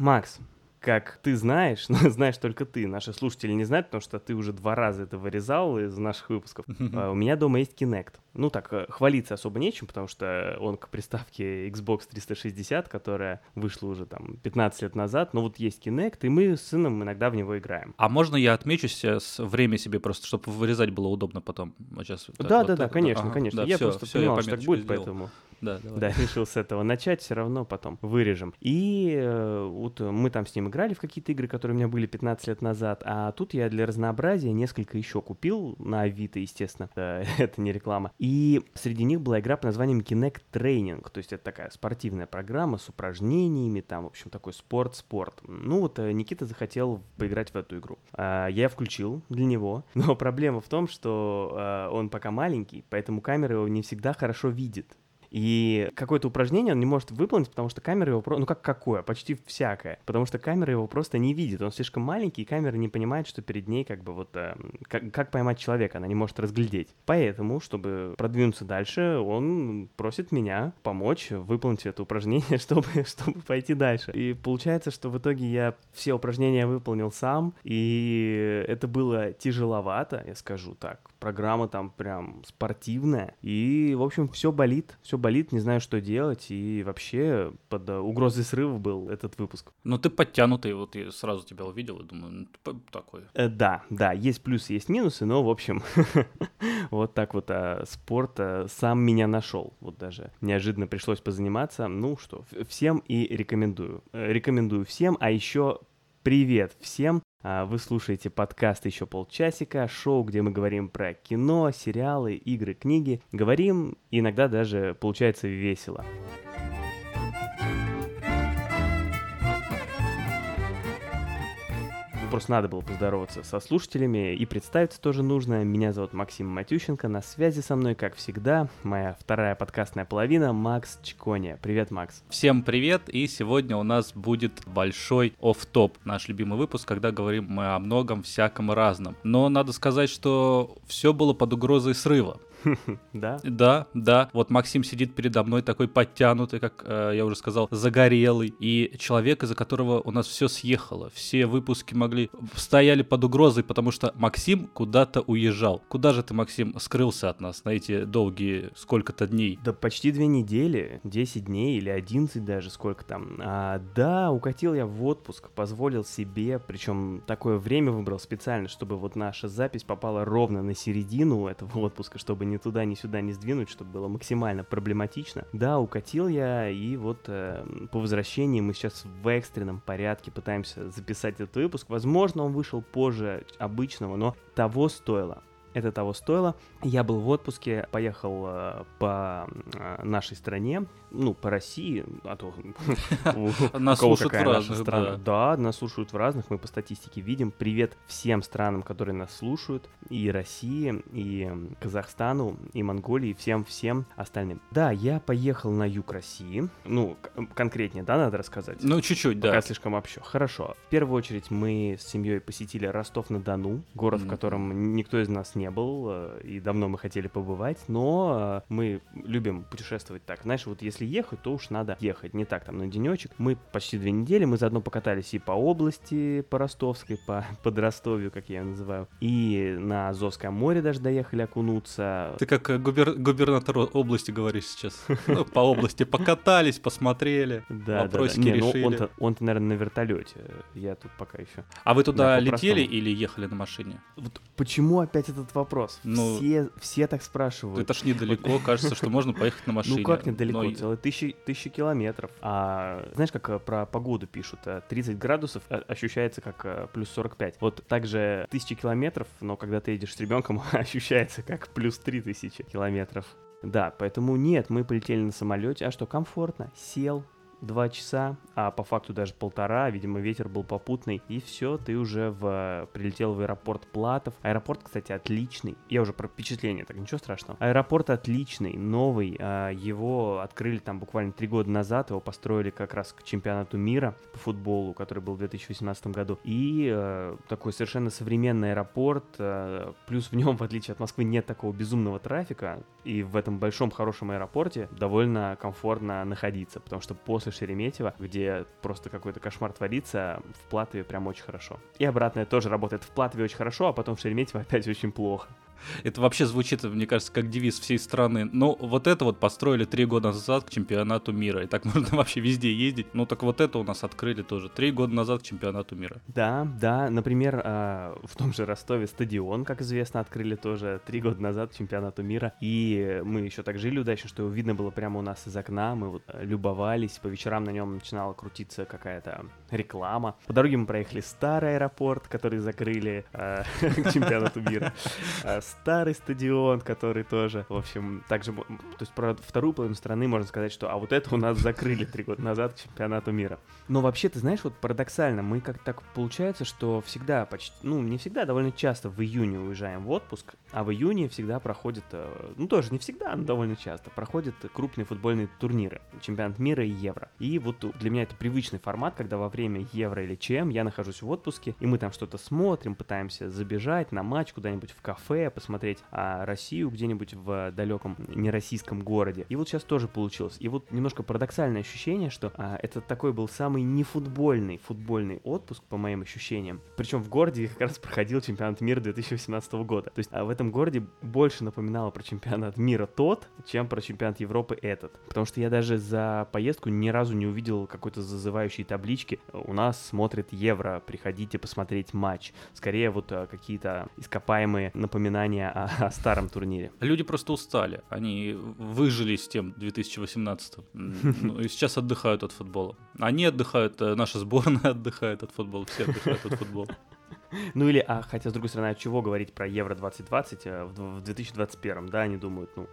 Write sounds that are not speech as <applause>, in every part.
Макс, как ты знаешь, <laughs> но знаешь только ты, наши слушатели не знают, потому что ты уже два раза это вырезал из наших выпусков. А, у меня дома есть Kinect. Ну так, э, хвалиться особо нечем, потому что он к приставке Xbox 360, которая вышла уже там 15 лет назад, но вот есть Kinect, и мы с сыном иногда в него играем. А можно я отмечу сейчас время себе просто, чтобы вырезать было удобно потом? Вот сейчас, да, вот да, так, да, конечно, ага, конечно. Да, я все, просто все, понимал, что так будет, сделал. поэтому... Да, <laughs> давай. да, решил с этого начать, все равно потом вырежем. И э, вот мы там с ним играли в какие-то игры, которые у меня были 15 лет назад, а тут я для разнообразия несколько еще купил на Авито, естественно, <laughs> это, это не реклама. И среди них была игра под названием Kinect Training, то есть это такая спортивная программа с упражнениями, там, в общем, такой спорт-спорт. Ну вот э, Никита захотел поиграть в эту игру. А, я включил для него, <laughs> но проблема в том, что он пока маленький, поэтому камера его не всегда хорошо видит. И какое-то упражнение он не может выполнить, потому что камера его... Ну как какое? Почти всякое. Потому что камера его просто не видит. Он слишком маленький, и камера не понимает, что перед ней как бы вот... Э, как, как поймать человека, она не может разглядеть. Поэтому, чтобы продвинуться дальше, он просит меня помочь выполнить это упражнение, <laughs> чтобы, чтобы пойти дальше. И получается, что в итоге я все упражнения выполнил сам, и это было тяжеловато, я скажу так. Программа там прям спортивная, и, в общем, все болит, все болит, не знаю, что делать, и вообще под э, угрозой срыва был этот выпуск. Ну, ты подтянутый, вот я сразу тебя увидел и думаю, ну, такой. Э, да, да, есть плюсы, есть минусы, но, в общем, <laughs> вот так вот а, спорт а, сам меня нашел. Вот даже неожиданно пришлось позаниматься. Ну что, всем и рекомендую. Рекомендую всем, а еще Привет всем! А, вы слушаете подкаст «Еще полчасика», шоу, где мы говорим про кино, сериалы, игры, книги. Говорим, иногда даже получается весело. Просто надо было поздороваться со слушателями и представиться тоже нужно. Меня зовут Максим Матющенко. На связи со мной, как всегда, моя вторая подкастная половина Макс Чикония. Привет, Макс. Всем привет. И сегодня у нас будет большой оф топ наш любимый выпуск, когда говорим мы о многом всяком разном. Но надо сказать, что все было под угрозой срыва. <laughs> Да? Да, да. Вот Максим сидит передо мной такой подтянутый, как э, я уже сказал, загорелый. И человек, из-за которого у нас все съехало. Все выпуски могли... Стояли под угрозой, потому что Максим куда-то уезжал. Куда же ты, Максим, скрылся от нас на эти долгие сколько-то дней? Да почти две недели. 10 дней или 11 даже, сколько там. А, да, укатил я в отпуск, позволил себе, причем такое время выбрал специально, чтобы вот наша запись попала ровно на середину этого отпуска, чтобы ни туда, ни сюда не сдвинуть, чтобы было максимально проблематично. Да, укатил я, и вот э, по возвращении мы сейчас в экстренном порядке пытаемся записать этот выпуск. Возможно, он вышел позже обычного, но того стоило это того стоило. Я был в отпуске, поехал э, по э, нашей стране, ну, по России, а то <laughs> нас слушают в разных, да. Нас слушают в разных, мы по статистике видим. Привет всем странам, которые нас слушают, и России, и Казахстану, и Монголии, всем-всем остальным. Да, я поехал на юг России, ну, конкретнее, да, надо рассказать? Ну, чуть-чуть, да. Пока слишком общо. Хорошо. В первую очередь мы с семьей посетили Ростов-на-Дону, город, в котором никто из нас не был, э, и давно мы хотели побывать, но э, мы любим путешествовать так. Знаешь, вот если ехать, то уж надо ехать, не так там на денечек. Мы почти две недели, мы заодно покатались и по области, по Ростовской, по <laughs> Подростовью, как я ее называю, и на Азовское море даже доехали окунуться. Ты как э, губер... губернатор области говоришь сейчас. <laughs> Ну, по области покатались, посмотрели, вопросики. Не, ну, решили. он-то, наверное, на вертолете. Я тут пока еще. А вы туда летели или ехали на машине? Вот почему опять этот этот вопрос. Ну, все, все так спрашивают. Это ж недалеко, кажется, что можно <laughs> поехать на машине. Ну как недалеко, но... целые тысячи, тысячи километров. А знаешь, как э, про погоду пишут? 30 э, градусов э, ощущается как плюс 45. Вот также тысячи километров, но когда ты едешь с ребенком, <laughs> ощущается как плюс 3000 километров. Да, поэтому нет, мы полетели на самолете. А что, комфортно? Сел, два часа, а по факту даже полтора, видимо, ветер был попутный, и все, ты уже в, прилетел в аэропорт Платов. Аэропорт, кстати, отличный. Я уже про впечатление, так ничего страшного. Аэропорт отличный, новый, а, его открыли там буквально три года назад, его построили как раз к чемпионату мира по футболу, который был в 2018 году. И э, такой совершенно современный аэропорт, э, плюс в нем, в отличие от Москвы, нет такого безумного трафика, и в этом большом хорошем аэропорте довольно комфортно находиться, потому что после после Шереметьево, где просто какой-то кошмар творится, в Платове прям очень хорошо. И обратное тоже работает. В Платове очень хорошо, а потом в Шереметьево опять очень плохо. Это вообще звучит, мне кажется, как девиз всей страны. Но вот это вот построили три года назад к чемпионату мира. И так <laughs> можно вообще везде ездить. Ну так вот это у нас открыли тоже три года назад к чемпионату мира. Да, да. Например, а, в том же Ростове стадион, как известно, открыли тоже три года назад к чемпионату мира. И мы еще так жили удачно, что его видно было прямо у нас из окна. Мы вот любовались. По вечерам на нем начинала крутиться какая-то реклама. По дороге мы проехали старый аэропорт, который закрыли э, <laughs> к чемпионату мира. А, старый стадион, который тоже, в общем, также, то есть про вторую половину страны можно сказать, что а вот это у нас закрыли три года назад чемпионату мира. Но вообще, ты знаешь, вот парадоксально, мы как так получается, что всегда почти, ну, не всегда, довольно часто в июне уезжаем в отпуск, а в июне всегда проходит, э, ну, тоже не всегда, но довольно часто, проходят крупные футбольные турниры, чемпионат мира и Евро. И вот для меня это привычный формат, когда во время Евро или ЧМ я нахожусь в отпуске, и мы там что-то смотрим, пытаемся забежать на матч куда-нибудь в кафе, посмотреть а, Россию где-нибудь в далеком нероссийском городе. И вот сейчас тоже получилось. И вот немножко парадоксальное ощущение, что а, это такой был самый нефутбольный футбольный отпуск, по моим ощущениям. Причем в городе как раз проходил чемпионат мира 2018 года. То есть а, в этом городе больше напоминало про чемпионат мира тот, чем про чемпионат Европы этот. Потому что я даже за поездку ни разу не увидел какой-то зазывающей таблички. У нас смотрит Евро, приходите посмотреть матч. Скорее вот а, какие-то ископаемые напоминания о, <laughs> о старом турнире. Люди просто устали. Они выжили с тем 2018 <laughs> ну, и сейчас отдыхают от футбола. Они отдыхают, э, наша сборная <laughs> отдыхает от футбола, все отдыхают от футбола. <laughs> Ну или, а хотя, с другой стороны, от чего говорить про Евро 2020 э, в 2021, да, они думают, ну,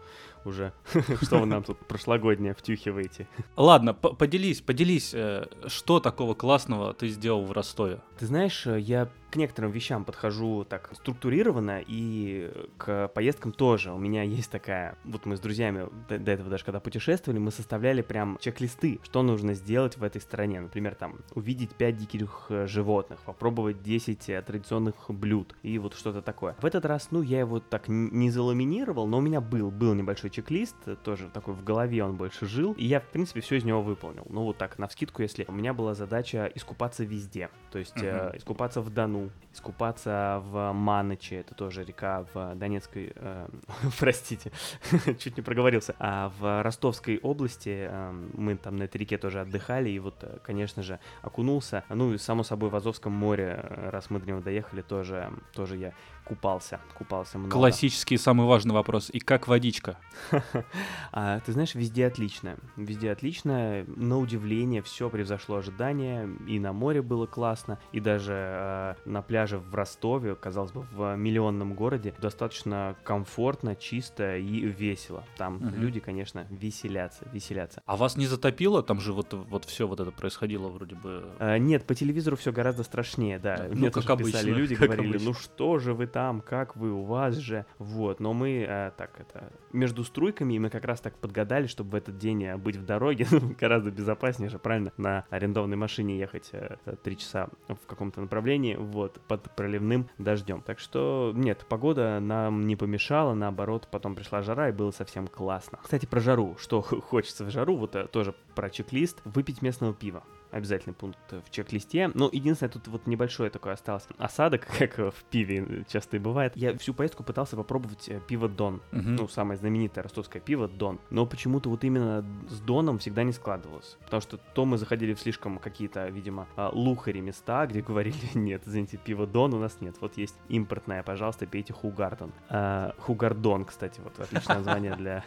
уже, <laughs> что вы нам тут прошлогоднее втюхиваете. Ладно, поделись, поделись, э, что такого классного ты сделал в Ростове? Ты знаешь, я к некоторым вещам подхожу так структурированно, и к поездкам тоже. У меня есть такая... Вот мы с друзьями до, до этого даже когда путешествовали, мы составляли прям чек-листы, что нужно сделать в этой стране. Например, там, увидеть 5 диких э, животных, попробовать 10 э, традиционных блюд и вот что-то такое. В этот раз, ну, я его так не заламинировал, но у меня был, был небольшой чек-лист, тоже такой в голове он больше жил, и я, в принципе, все из него выполнил. Ну, вот так, на вскидку, если у меня была задача искупаться везде, то есть uh-huh. э, искупаться в Дону, Дону, искупаться в Маныче, это тоже река в Донецкой, э, <laughs> простите, <laughs> чуть не проговорился, а в Ростовской области э, мы там на этой реке тоже отдыхали, и вот, э, конечно же, окунулся, ну и само собой в Азовском море, э, раз мы до него доехали, тоже, тоже я купался, купался много. Классический самый важный вопрос. И как водичка? <laughs> а, ты знаешь, везде отлично. Везде отлично. На удивление все превзошло ожидания. И на море было классно, и даже э, на пляже в Ростове, казалось бы, в миллионном городе, достаточно комфортно, чисто и весело. Там угу. люди, конечно, веселятся, веселятся. А вас не затопило? Там же вот, вот все вот это происходило вроде бы... А, нет, по телевизору все гораздо страшнее, да. Ну, Мне как обычно, писали люди, <laughs> говорили, обычно. ну что же вы там, как вы, у вас же, вот. Но мы э, так это между струйками, и мы как раз так подгадали, чтобы в этот день э, быть в дороге, <laughs> ну, гораздо безопаснее же, правильно, на арендованной машине ехать э, три э, часа в каком-то направлении, вот, под проливным дождем. Так что, нет, погода нам не помешала, наоборот, потом пришла жара, и было совсем классно. Кстати, про жару, что <laughs> хочется в жару, вот э, тоже про чек-лист, выпить местного пива обязательный пункт в чек-листе. Ну, единственное, тут вот небольшое такое осталось осадок, <laughs> как в пиве часто и бывает. Я всю поездку пытался попробовать э, пиво Дон. Uh-huh. Ну, самое знаменитое ростовское пиво Дон. Но почему-то вот именно с Доном всегда не складывалось. Потому что то мы заходили в слишком какие-то, видимо, а, лухари места, <laughs> где говорили, <laughs> нет, извините, пиво Дон у нас нет. Вот есть импортное, пожалуйста, пейте Хугардон. А, Хугардон, кстати, вот отличное название для...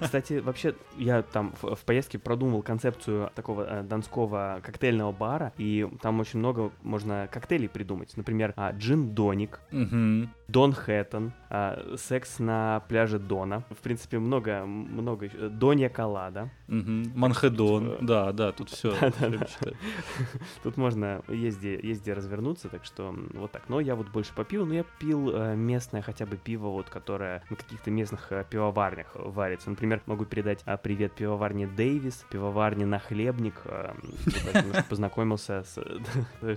Кстати, вообще, я там в поездке продумал концепцию такого э, донского такого коктейльного бара, и там очень много можно коктейлей придумать. Например, а, джин-доник, угу. Дон Хэттон, а, секс на пляже Дона. В принципе, много, много. Донья Колада. Угу. Манхедон, э, да, да, тут все. <laughs> <laughs> Тут можно езде, езде развернуться, так что вот так. Но я вот больше попил, но я пил э, местное хотя бы пиво, вот, которое на каких-то местных э, пивоварнях варится. Например, могу передать привет пивоварне Дэвис, пивоварне Нахлебник, <laughs> познакомился с...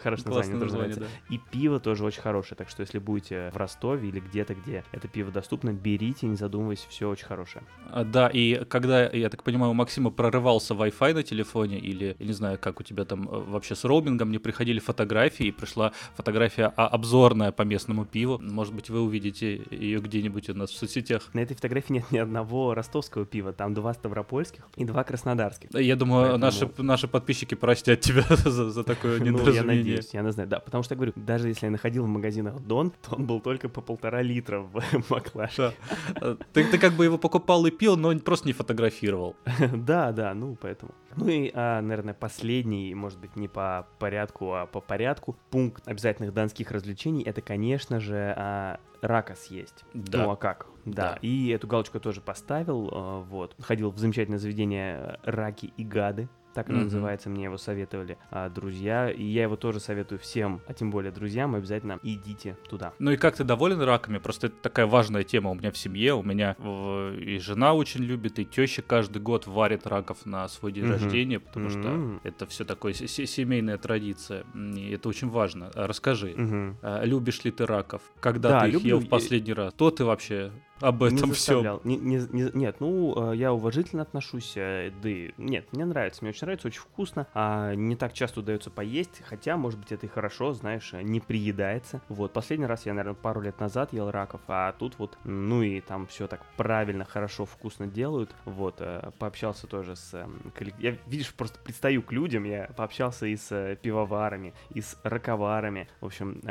Хорошее название, название да. И пиво тоже очень хорошее, так что если будете в Ростове или где-то, где это пиво доступно, берите, не задумываясь, все очень хорошее. А, да, и когда, я так понимаю, у Максима прорывался Wi-Fi на телефоне или, я не знаю, как у тебя там э, вообще с роумингом, мне приходили фотографии, и пришла фотография обзорная по местному пиву. Может быть, вы увидите ее где-нибудь у нас в соцсетях. На этой фотографии нет ни одного ростовского пива, там два ставропольских и два краснодарских. Я думаю, Поэтому... наши, наши подписчики простят тебя <laughs> за, за такое недоразумение. Ну, я надеюсь, я не знаю, да, потому что я говорю, даже если я находил в магазинах Дон, то он был только по полтора литра в <laughs> Маклаше. Ты, ты как бы его покупал и пил, но просто не фотографировал. <laughs> Да, да, ну поэтому. Ну и, а, наверное, последний, может быть, не по порядку, а по порядку, пункт обязательных донских развлечений, это, конечно же, а, рака съесть. Да. Ну а как? Да. да. И эту галочку тоже поставил, а, вот. Ходил в замечательное заведение «Раки и гады», так оно mm-hmm. называется, мне его советовали а, друзья, и я его тоже советую всем, а тем более друзьям, обязательно идите туда. Ну и как ты доволен раками? Просто это такая важная тема у меня в семье, у меня в... и жена очень любит, и теща каждый год варит раков на свой день mm-hmm. рождения, потому mm-hmm. что это все такое семейная традиция, и это очень важно. Расскажи, mm-hmm. любишь ли ты раков? Когда да, ты их люблю... ел в последний раз? Кто ты вообще? Об этом все. Не, не, не, нет, ну, э, я уважительно отношусь, э, да и... Нет, мне нравится, мне очень нравится, очень вкусно, а не так часто удается поесть, хотя, может быть, это и хорошо, знаешь, не приедается. Вот, последний раз я, наверное, пару лет назад ел раков, а тут вот, ну и там все так правильно, хорошо, вкусно делают. Вот, э, пообщался тоже с... Я, видишь, просто предстаю к людям, я пообщался и с пивоварами, и с раковарами, в общем,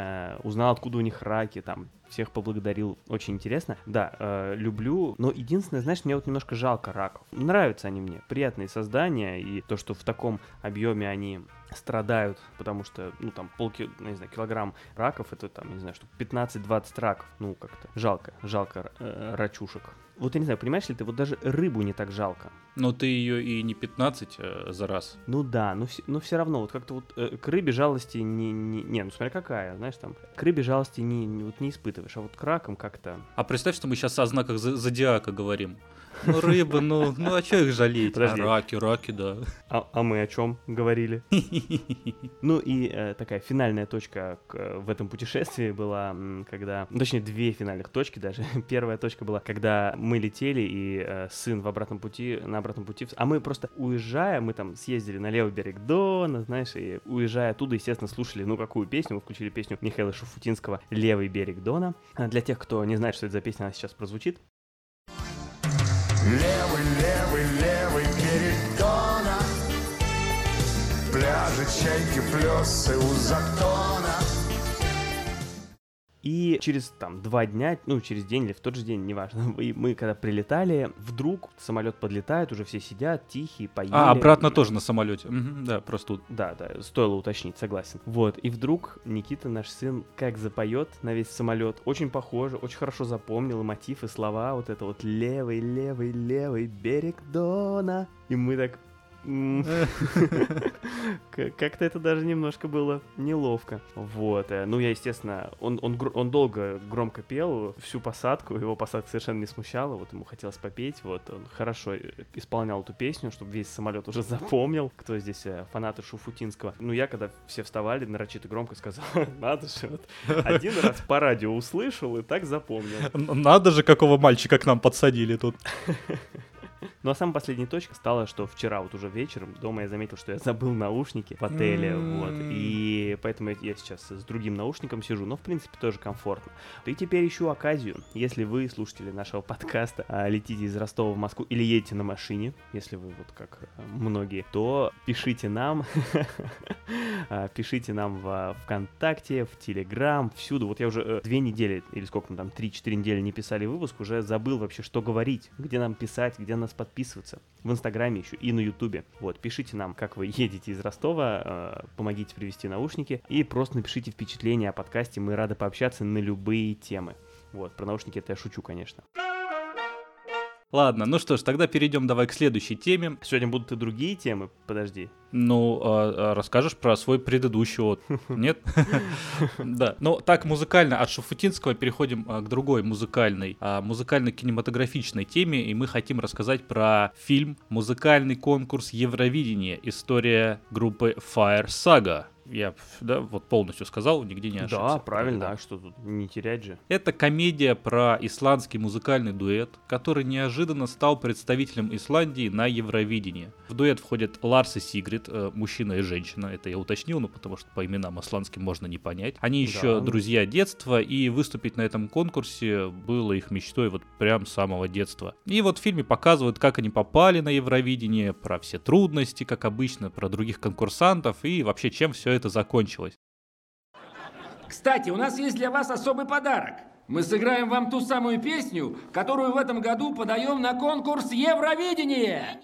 узнал, откуда у них раки, там, всех поблагодарил, очень интересно. Да, э, люблю, но единственное, знаешь, мне вот немножко жалко раков. Нравятся они мне, приятные создания, и то, что в таком объеме они страдают, потому что, ну, там, полки, ну, не знаю, килограмм раков, это, там, не знаю, что 15-20 раков, ну, как-то жалко, жалко э, рачушек. Вот я не знаю, понимаешь ли ты, вот даже рыбу не так жалко. Но ты ее и не 15 э, за раз. Ну да, но, но все равно, вот как-то вот э, к рыбе жалости не, не, не, ну смотря какая, знаешь, там, к рыбе жалости не, не, вот не испытываешь, а вот к ракам как-то... А представь, что мы сейчас о знаках зодиака говорим. Ну, рыбы, ну, ну а что их жалеть? Подожди. А раки, раки, да. А, а мы о чем говорили? <laughs> ну и э, такая финальная точка к, в этом путешествии была, когда... Ну, точнее, две финальных точки даже. <laughs> Первая точка была, когда мы летели, и э, сын в обратном пути, на обратном пути... А мы просто уезжая, мы там съездили на левый берег Дона, знаешь, и уезжая оттуда, естественно, слушали, ну, какую песню? Мы включили песню Михаила Шуфутинского «Левый берег Дона». Для тех, кто не знает, что это за песня, она сейчас прозвучит. Левый, левый, левый берег Дона. Пляжи, чайки, плесы у затона и через там два дня, ну, через день или в тот же день, неважно, <laughs> и мы когда прилетали, вдруг самолет подлетает, уже все сидят, тихие, поели. А, обратно тоже на самолете. Угу, да, просто тут. Да, да, стоило уточнить, согласен. Вот, и вдруг Никита, наш сын, как запоет на весь самолет. Очень похоже, очень хорошо запомнил и мотив, и слова, вот это вот левый, левый, левый берег Дона. И мы так, <laughs> Как-то это даже немножко было неловко. Вот. Э, ну, я, естественно, он, он, он долго громко пел всю посадку, его посадка совершенно не смущала, вот ему хотелось попеть, вот он хорошо э, исполнял эту песню, чтобы весь самолет уже <laughs> запомнил, кто здесь э, фанаты Шуфутинского. Ну, я, когда все вставали, нарочито громко сказал, <laughs> надо же, вот один раз по радио услышал и так запомнил. Надо же, какого мальчика к нам подсадили тут. Ну а самая последняя точка стала, что вчера вот уже вечером дома я заметил, что я забыл наушники в отеле, вот, и поэтому я сейчас с другим наушником сижу, но в принципе тоже комфортно. И теперь ищу оказию, если вы, слушатели нашего подкаста, а, летите из Ростова в Москву или едете на машине, если вы вот как э, многие, то пишите нам, <laughs> а, пишите нам в ВКонтакте, в Телеграм, всюду. Вот я уже э, две недели, или сколько там, три-четыре недели не писали выпуск, уже забыл вообще, что говорить, где нам писать, где нас подписываться. В Инстаграме еще и на Ютубе. Вот, пишите нам, как вы едете из Ростова, э, помогите привезти наушники и просто напишите впечатление о подкасте. Мы рады пообщаться на любые темы. Вот, про наушники это я шучу, конечно. Ладно, ну что ж, тогда перейдем давай к следующей теме. Сегодня будут и другие темы, подожди. Ну, а, а расскажешь про свой предыдущий вот, <laughs> нет? <laughs> Да, ну так музыкально от Шафутинского переходим а, к другой музыкальной, а, музыкально-кинематографичной теме, и мы хотим рассказать про фильм «Музыкальный конкурс Евровидения. История группы Fire Saga». Я да, вот полностью сказал, нигде не ошибся. Да, правильно, да. что тут не терять же. Это комедия про исландский музыкальный дуэт, который неожиданно стал представителем Исландии на Евровидении. В дуэт входят Ларс и Сигрид, э, мужчина и женщина, это я уточнил, ну потому что по именам исландским можно не понять. Они еще да. друзья детства, и выступить на этом конкурсе было их мечтой вот прям с самого детства. И вот в фильме показывают, как они попали на Евровидение, про все трудности, как обычно, про других конкурсантов и вообще чем все это закончилось. Кстати, у нас есть для вас особый подарок. Мы сыграем вам ту самую песню, которую в этом году подаем на конкурс Евровидение.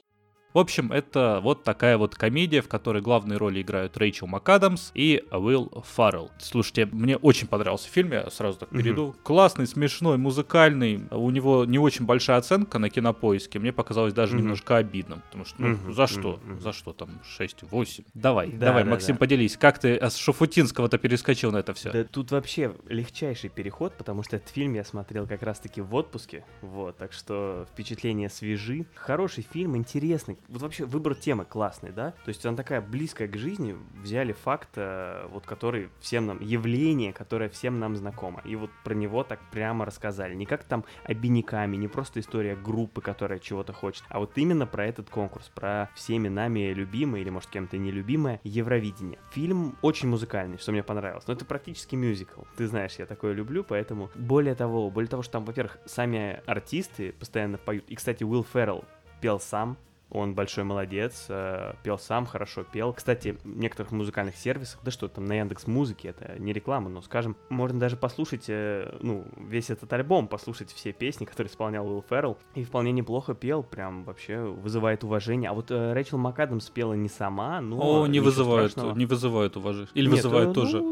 В общем, это вот такая вот комедия, в которой главные роли играют Рэйчел МакАдамс и Уилл Фаррелл. Слушайте, мне очень понравился фильм, я сразу так перейду. Угу. Классный, смешной, музыкальный. У него не очень большая оценка на кинопоиске. Мне показалось даже угу. немножко обидным. Потому что, ну, угу. за что? Угу. За что там 6-8? Давай, да, давай, да, Максим, да. поделись. Как ты с Шуфутинского-то перескочил на это все? Да тут вообще легчайший переход, потому что этот фильм я смотрел как раз-таки в отпуске. Вот, так что впечатления свежи. Хороший фильм, интересный вот вообще выбор темы классный, да? То есть она такая близкая к жизни, взяли факт, э, вот который всем нам, явление, которое всем нам знакомо. И вот про него так прямо рассказали. Не как там обиняками, не просто история группы, которая чего-то хочет, а вот именно про этот конкурс, про всеми нами любимое или, может, кем-то нелюбимое Евровидение. Фильм очень музыкальный, что мне понравилось. Но это практически мюзикл. Ты знаешь, я такое люблю, поэтому более того, более того, что там, во-первых, сами артисты постоянно поют. И, кстати, Уилл Феррелл пел сам, он большой молодец, э, пел сам, хорошо пел. Кстати, в некоторых музыкальных сервисах, да что там, на Яндекс Музыке, это не реклама, но, скажем, можно даже послушать, э, ну, весь этот альбом, послушать все песни, <laughs> которые исполнял Уилл Феррелл, и вполне неплохо пел, прям вообще вызывает уважение. А вот э, Рэйчел МакАдамс пела не сама, но... О, не вызывает, страшного. не вызывает уважение. Или Нет, вызывает ну, тоже?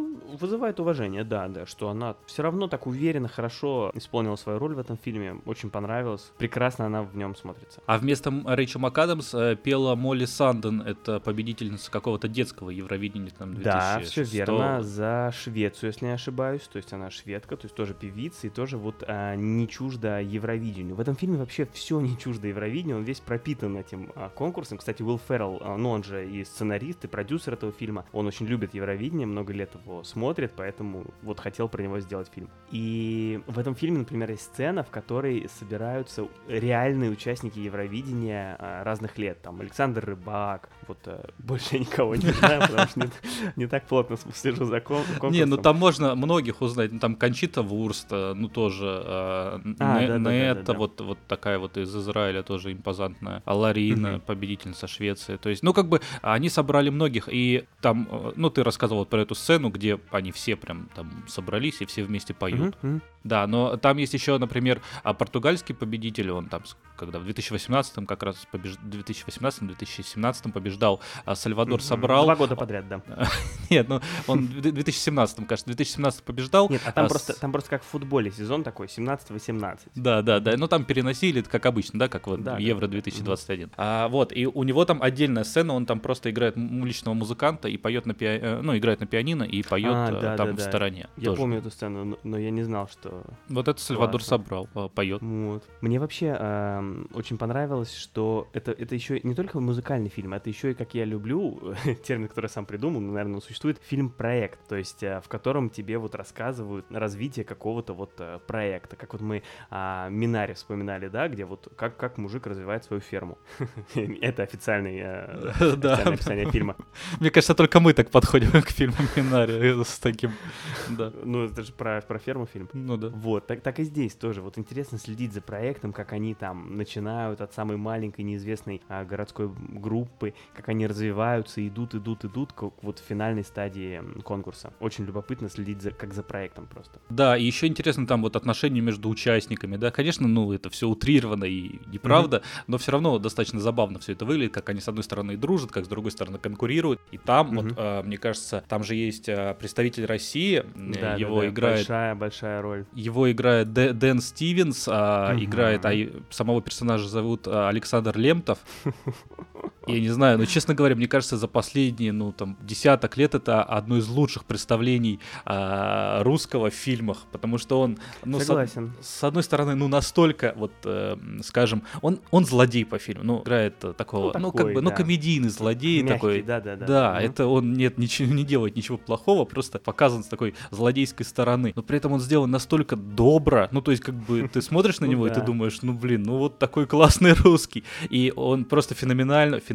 Вызывает уважение, да, да, что она все равно так уверенно, хорошо исполнила свою роль в этом фильме, очень понравилось, прекрасно она в нем смотрится. А вместо Рэйчел МакАдамс э, пела Молли Санден, это победительница какого-то детского Евровидения там 2006. Да, все верно, за Швецию, если не ошибаюсь, то есть она шведка, то есть тоже певица и тоже вот а, не чужда Евровидению. В этом фильме вообще все не чуждо Евровидению, он весь пропитан этим а, конкурсом. Кстати, Уилл Феррелл, а, ну он же и сценарист, и продюсер этого фильма, он очень любит Евровидение, много лет его смотрит поэтому вот хотел про него сделать фильм. И в этом фильме, например, есть сцена, в которой собираются реальные участники Евровидения а, разных лет. Там Александр Рыбак, вот а, <laughs> больше я никого не знаю, потому что не, так плотно слежу за конкурсом. Не, ну там можно многих узнать. Ну, там Кончита Вурст, ну тоже. А, а, да, это вот, вот такая вот из Израиля тоже импозантная. Аларина, победительница Швеции. То есть, ну как бы они собрали многих. И там, э, ну ты рассказывал про эту сцену, где они все прям там собрались и все вместе поют. Mm-hmm. Да, но там есть еще, например, а португальский победитель, он там, когда в 2018 как раз побеж... 2018-2017 побеждал, а Сальвадор mm-hmm. собрал... Два года подряд, да. <laughs> Нет, ну он в 2017, кажется, 2017 побеждал. Нет, а там, а просто, с... там просто как в футболе сезон такой, 17-18. Да, да, да, ну там переносили, как обычно, да, как вот да, Евро 2021. Mm-hmm. А, вот, и у него там отдельная сцена, он там просто играет уличного музыканта и поет на пианино, э, ну, играет на пианино и поет а, да, там да, в да. стороне. Я тоже. помню эту сцену, но я не знал, что... Вот это Сальвадор Классно. Собрал а, поет. Вот. Мне вообще э, очень понравилось, что это, это еще не только музыкальный фильм, это еще и, как я люблю, <laughs> термин, который я сам придумал, наверное, он существует, фильм-проект, то есть э, в котором тебе вот рассказывают развитие какого-то вот э, проекта, как вот мы о Минаре вспоминали, да, где вот как, как мужик развивает свою ферму. <laughs> это официальный, э, <laughs> описание фильма. Мне кажется, только мы так подходим к фильму Минаре с таким, да. Ну, это же про, про ферму фильм. Ну да. Вот, так, так и здесь тоже. Вот интересно следить за проектом, как они там начинают от самой маленькой неизвестной а, городской группы, как они развиваются, идут, идут, идут, как вот в финальной стадии конкурса. Очень любопытно следить за, как за проектом просто. Да, и еще интересно там вот отношения между участниками, да, конечно, ну, это все утрировано и неправда, mm-hmm. но все равно достаточно забавно все это выглядит, как они с одной стороны дружат, как с другой стороны конкурируют, и там, mm-hmm. вот, э, мне кажется, там же есть э, представитель России. Да, его да, да. играет... Большая, большая роль. Его играет Д- Дэн Стивенс, а, угу. играет... А, самого персонажа зовут а, Александр Лемтов. <laughs> Я не знаю, но, честно говоря, мне кажется, за последние, ну, там, десяток лет это одно из лучших представлений а, русского в фильмах, потому что он, ну, Согласен. С, с одной стороны, ну, настолько, вот, э, скажем, он, он злодей по фильму, ну, играет такого, ну, такой, ну как бы, ну, да. ну, комедийный злодей Мягкий, такой. да, да, да. Да, угу. это он, нет, ничего не делает, ничего плохого, просто показан с такой злодейской стороны, но при этом он сделан настолько добро, ну, то есть, как бы, ты смотришь на <laughs> ну него, и ты думаешь, ну, блин, ну, вот такой классный русский, и он просто феноменально, феноменально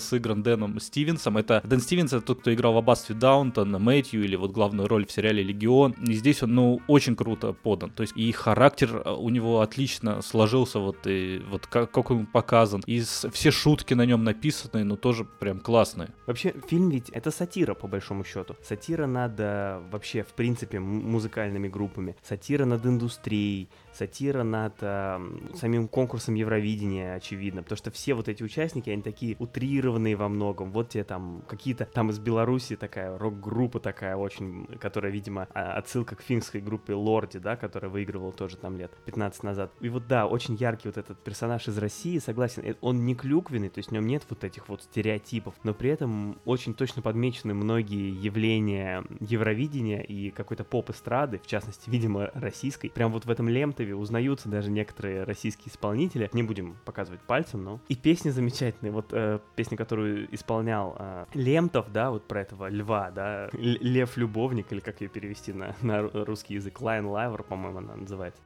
сыгран Дэном Стивенсом. Это Дэн Стивенс, это тот, кто играл в аббатстве Даунтон, Мэтью или вот главную роль в сериале Легион. И здесь он, ну, очень круто подан. То есть и характер э, у него отлично сложился, вот и вот как, как он показан. И все шутки на нем написаны, ну, тоже прям классные. Вообще, фильм ведь это сатира, по большому счету. Сатира над э, вообще, в принципе, музыкальными группами. Сатира над индустрией, сатира над э, самим конкурсом Евровидения, очевидно, потому что все вот эти участники, они такие утрированные во многом. Вот те там какие-то там из Беларуси такая рок-группа такая очень, которая, видимо, а, отсылка к финской группе Лорди, да, которая выигрывала тоже там лет 15 назад. И вот да, очень яркий вот этот персонаж из России, согласен, э, он не клюквенный, то есть в нем нет вот этих вот стереотипов, но при этом очень точно подмечены многие явления Евровидения и какой-то поп-эстрады, в частности, видимо, российской. Прям вот в этом лемтове узнаются даже некоторые российские исполнители, не будем показывать пальцем, но и песни замечательные. Вот э, песня, которую исполнял э, Лемтов, да, вот про этого льва, да, Лев-любовник, или как ее перевести на, на русский язык, Lion Liver, по-моему, она называется.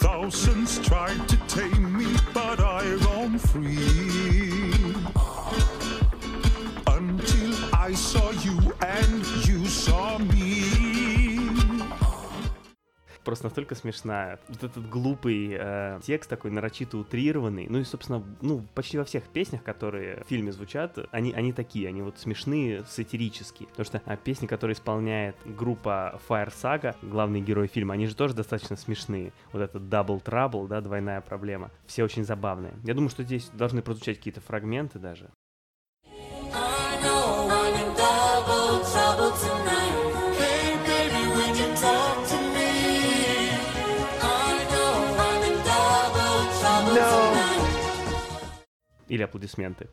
Thousands tried to tame me, but I roam free. Until I saw просто настолько смешная. Вот этот глупый э, текст такой нарочито утрированный. Ну и, собственно, ну, почти во всех песнях, которые в фильме звучат, они, они такие, они вот смешные, сатирические. Потому что а, песни, которые исполняет группа Fire Saga, главный герой фильма, они же тоже достаточно смешные. Вот этот Double Trouble, да, двойная проблема. Все очень забавные. Я думаю, что здесь должны прозвучать какие-то фрагменты даже. Или аплодисменты.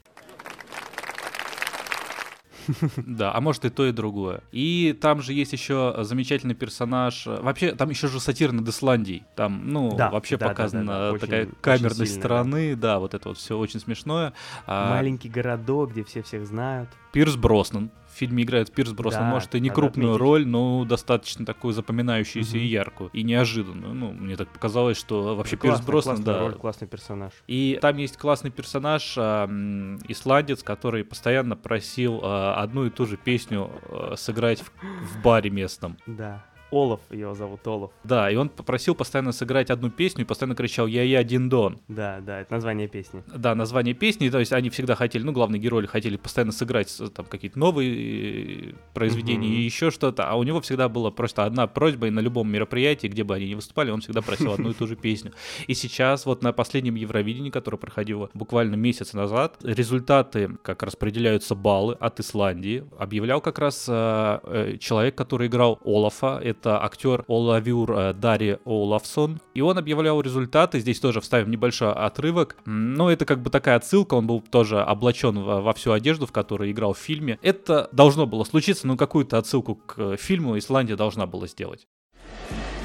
Да, а может и то, и другое. И там же есть еще замечательный персонаж. Вообще, там еще же сатира над Исландией. Там, ну, да, вообще да, показана да, да, такая очень, камерность очень страны. Да. да, вот это вот все очень смешное. А Маленький городок, где все всех знают. Пирс Броснан фильме играет Пирс Броснан, да, может, и не крупную отметить. роль, но достаточно такую запоминающуюся угу. и яркую, и неожиданную. Ну, мне так показалось, что вообще классный, Пирс Броснан, да. Роль, классный персонаж. И там есть классный персонаж, э, исландец, который постоянно просил э, одну и ту же песню э, сыграть в, в баре местном. Да. Олаф, его зовут Олаф. Да, и он попросил постоянно сыграть одну песню и постоянно кричал «Я-я, Дин-Дон». Да, да, это название песни. Да, название песни, то есть они всегда хотели, ну, главные герои хотели постоянно сыграть там какие-то новые э, произведения и еще что-то, а у него всегда была просто одна просьба, и на любом мероприятии, где бы они ни выступали, он всегда просил одну и ту же песню. И сейчас вот на последнем Евровидении, которое проходило буквально месяц назад, результаты, как распределяются баллы от Исландии, объявлял как раз э, э человек, который играл Олафа, это актер Олавюр э, Дари Олафсон. И он объявлял результаты. Здесь тоже вставим небольшой отрывок. Но это как бы такая отсылка. Он был тоже облачен во всю одежду, в которой играл в фильме. Это должно было случиться, но какую-то отсылку к фильму Исландия должна была сделать.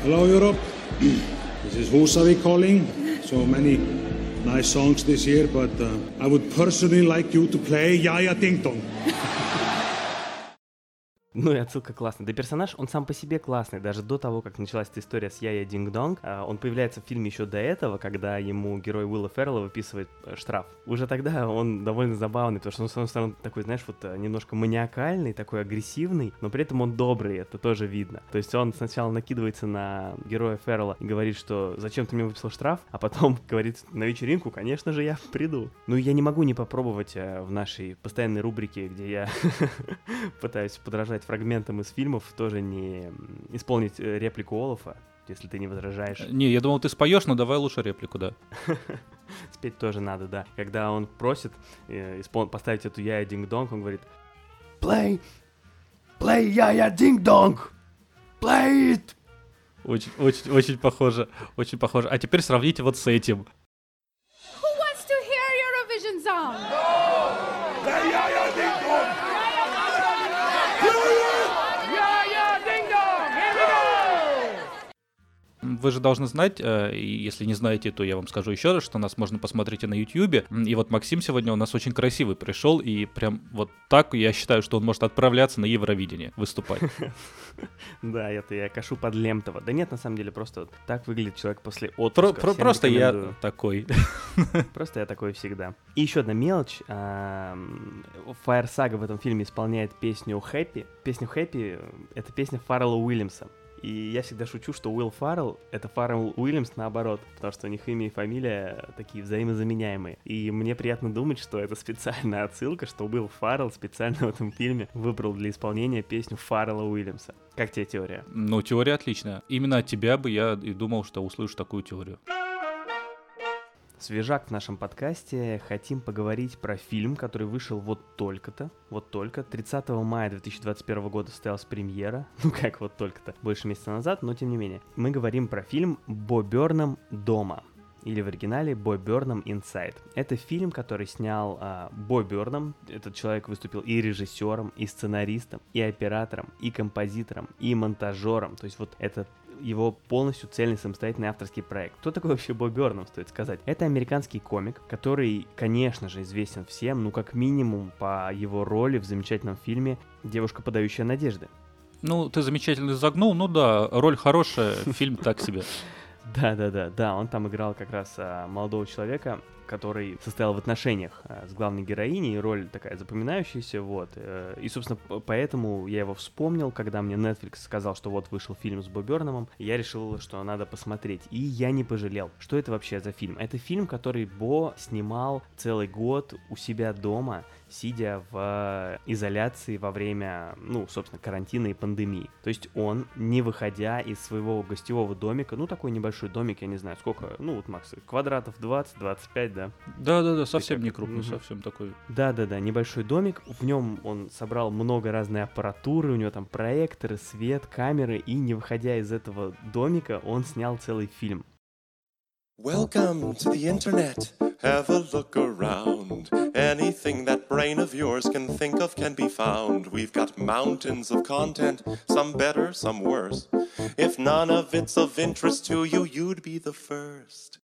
Hello, Europe. This is Husavik calling. So many nice songs this year, but uh, I would personally like you to play Yaya Ding Dong. <laughs> Ну и отсылка классная. Да персонаж, он сам по себе классный. Даже до того, как началась эта история с Яя Динг Донг, а, он появляется в фильме еще до этого, когда ему герой Уилла Феррелла выписывает э, штраф. Уже тогда он довольно забавный, потому что он, с одной стороны, такой, знаешь, вот э, немножко маниакальный, такой агрессивный, но при этом он добрый, это тоже видно. То есть он сначала накидывается на героя Феррелла и говорит, что зачем ты мне выписал штраф, а потом <laughs> говорит, на вечеринку, конечно же, я приду. Ну, я не могу не попробовать э, в нашей постоянной рубрике, где я <laughs> пытаюсь подражать взять фрагментом из фильмов, тоже не исполнить э, реплику Олафа, если ты не возражаешь. Не, я думал, ты споешь, но давай лучше реплику, да. <laughs> Спеть тоже надо, да. Когда он просит э, поставить эту я динг донг, он говорит Play, play я я динг донг, play it. Очень, очень, очень похоже, очень похоже. А теперь сравните вот с этим. Who wants to hear Eurovision song? No! я я динг донг. Вы же должны знать, э, если не знаете, то я вам скажу еще раз, что нас можно посмотреть и на YouTube. И вот Максим сегодня у нас очень красивый пришел, и прям вот так я считаю, что он может отправляться на Евровидение выступать. <laughs> Да, это я кашу под Лемтова. Да нет, на самом деле, просто так выглядит человек после отпуска. Просто я такой. <laughs> Просто я такой всегда. И еще одна мелочь. Fire Saga в этом фильме исполняет песню Happy. Песню Happy — это песня Фаррелла Уильямса. И я всегда шучу, что Уилл Фаррелл — это Фаррелл Уильямс наоборот, потому что у них имя и фамилия такие взаимозаменяемые. И мне приятно думать, что это специальная отсылка, что Уилл Фаррелл специально в этом фильме выбрал для исполнения песню Фаррелла Уильямса. Как тебе теория? Ну, теория отличная. Именно от тебя бы я и думал, что услышу такую теорию. Свежак в нашем подкасте. Хотим поговорить про фильм, который вышел вот только-то, вот только. 30 мая 2021 года состоялась премьера. <laughs> Ну как вот только-то, больше месяца назад, но тем не менее. Мы говорим про фильм «Бо Бёрном дома» или в оригинале Бо Бёрном Inside. Это фильм, который снял а, Бо Бёрном. Этот человек выступил и режиссером, и сценаристом, и оператором, и композитором, и монтажером. То есть вот это его полностью цельный самостоятельный авторский проект. Кто такой вообще Боб Бёрном, стоит сказать? Это американский комик, который, конечно же, известен всем, ну как минимум по его роли в замечательном фильме «Девушка, подающая надежды». Ну, ты замечательно загнул, ну да, роль хорошая, фильм так себе. <laughs> Да, да, да, да, он там играл как раз а, молодого человека, который состоял в отношениях э, с главной героиней, роль такая запоминающаяся, вот. Э, и, собственно, поэтому я его вспомнил, когда мне Netflix сказал, что вот вышел фильм с Бо я решил, что надо посмотреть. И я не пожалел. Что это вообще за фильм? Это фильм, который Бо снимал целый год у себя дома, сидя в изоляции во время, ну, собственно, карантина и пандемии. То есть он, не выходя из своего гостевого домика, ну, такой небольшой домик, я не знаю, сколько, ну, вот, Макс, квадратов 20-25, да? Да-да-да, совсем не крупный, угу. совсем такой. Да-да-да, небольшой домик, в нем он собрал много разной аппаратуры, у него там проекторы, свет, камеры, и не выходя из этого домика, он снял целый фильм. Welcome to the internet. Have a look around. Anything that brain of yours can think of can be found. We've got mountains of content, some better, some worse. If none of it's of interest to you, you'd be the first.